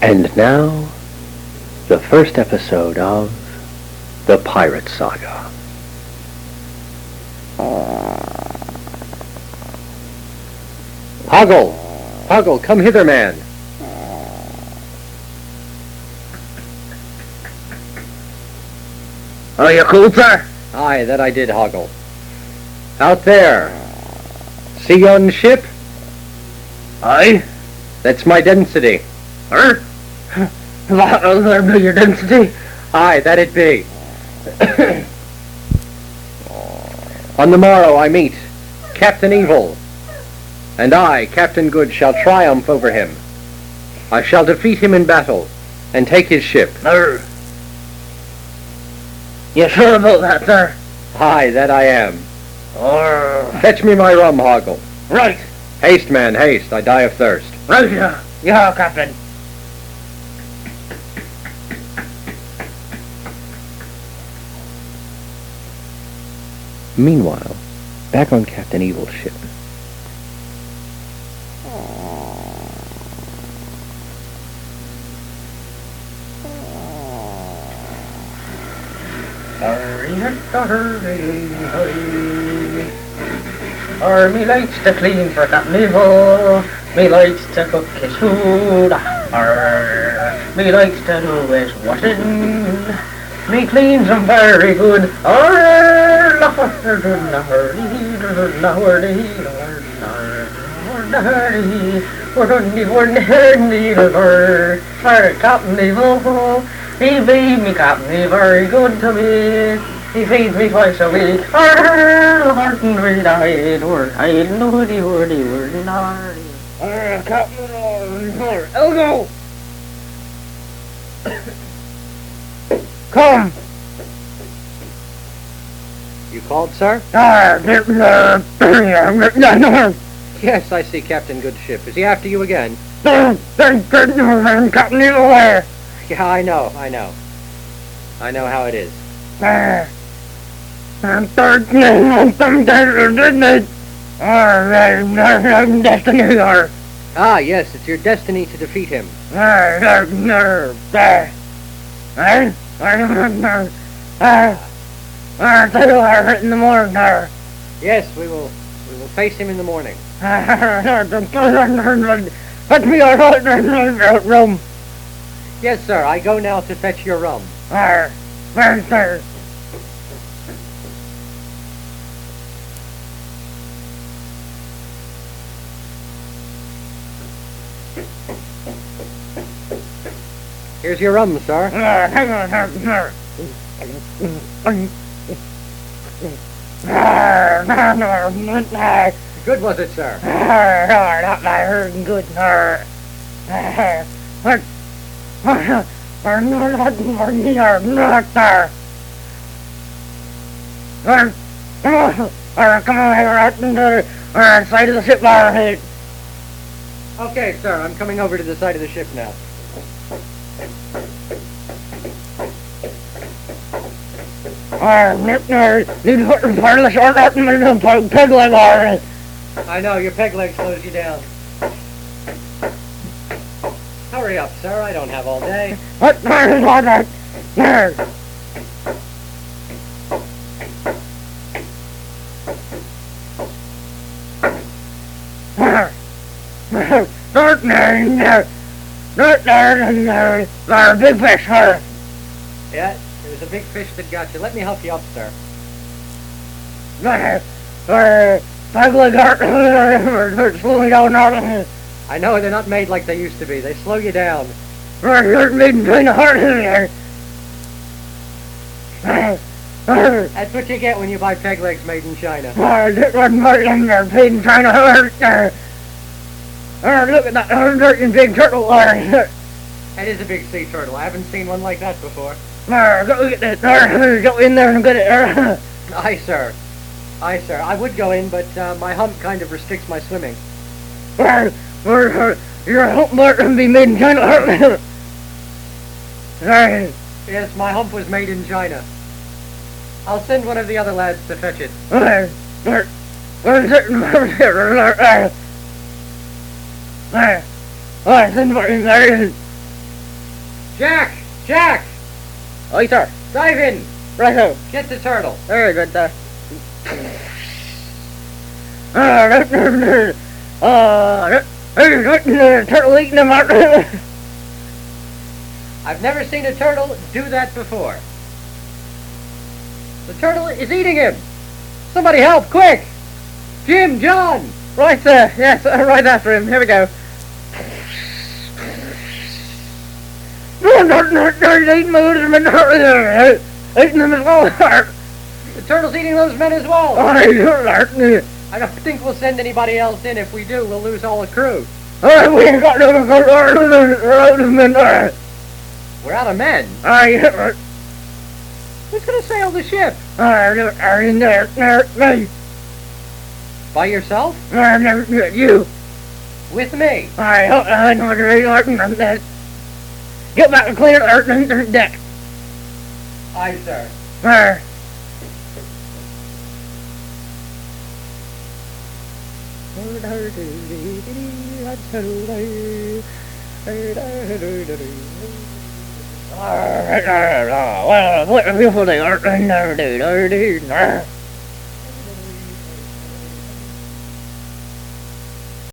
And now, the first episode of The Pirate Saga. Hogle! Hogle, come hither, man! Are you cool, sir? Aye, that I did, Hogle. Out there. See yon ship? Aye. That's my density. Sir? That'll there density? Aye, that it be. On the morrow I meet Captain Evil, and I, Captain Good, shall triumph over him. I shall defeat him in battle, and take his ship. Sir. You sure about that, sir? Aye, that I am. Or... Fetch me my rum, Hogle. Right. Haste, man, haste. I die of thirst. Right, yeah. Yeah, Captain. Meanwhile, back on Captain Evil's ship. Or me likes to clean for Captain Evil. Me likes to cook his food. Or me likes to do his washing. Me cleans him very good. Or he made me Evil very good to me. He feeds me twice a week. Martin we died, or I woody woody woody naughty. Captain Elgoh! Come! You called, sir? Ah, Yes, I see Captain Good's ship. Is he after you again? Captain Yeah, I know, I know. I know how it is. I'm third name, some didn't? I'm destiny or. Ah, yes, it's your destiny to defeat him. I'll tell you I in the morning. Yes, we will we will face him in the morning. Let me out room. Yes, sir, I go now to fetch your rum. Where? Where, sir? Here's your rum, sir. Good was it, sir? Not my hurting good. What? Or not for me or not there. Or, or come on here out into the side of the ship bar head. Okay, sir, I'm coming over to the side of the ship now. I know, your peg leg slows you down. Hurry up, sir, I don't have all day. Yeah, there's a big fish that got you. Let me help you up, sir. There. There. Peg leg heart. Slow me down now. I know they're not made like they used to be. They slow you down. You're made between the heart. That's what you get when you buy peg legs made in China. This one in there, pain trying to hurt. Look at that big turtle. That is a big sea turtle. I haven't seen one like that before. Go get that. Go in there and get it. Aye, sir. Aye, sir. I would go in, but uh, my hump kind of restricts my swimming. Your hump can be made in China. Yes, my hump was made in China. I'll send one of the other lads to fetch it. it? It? Jack! Jack! Aye, sir. Dive in! Righto. Get the turtle. Very good, sir. Ah, turtle eating them out. I've never seen a turtle do that before. The turtle is eating him! Somebody help, quick! Jim, John! Right, sir. Yes, right after him. Here we go. Them as well. The turtle's eating those men as well! I don't think we'll send anybody else in. If we do, we'll lose all the crew. we ain't got no men. We're out of men. I Who's gonna sail the ship? Me. By yourself? I never met you. With me? I I know. Get back and out the deck. Aye, sir. There. What a beautiful day.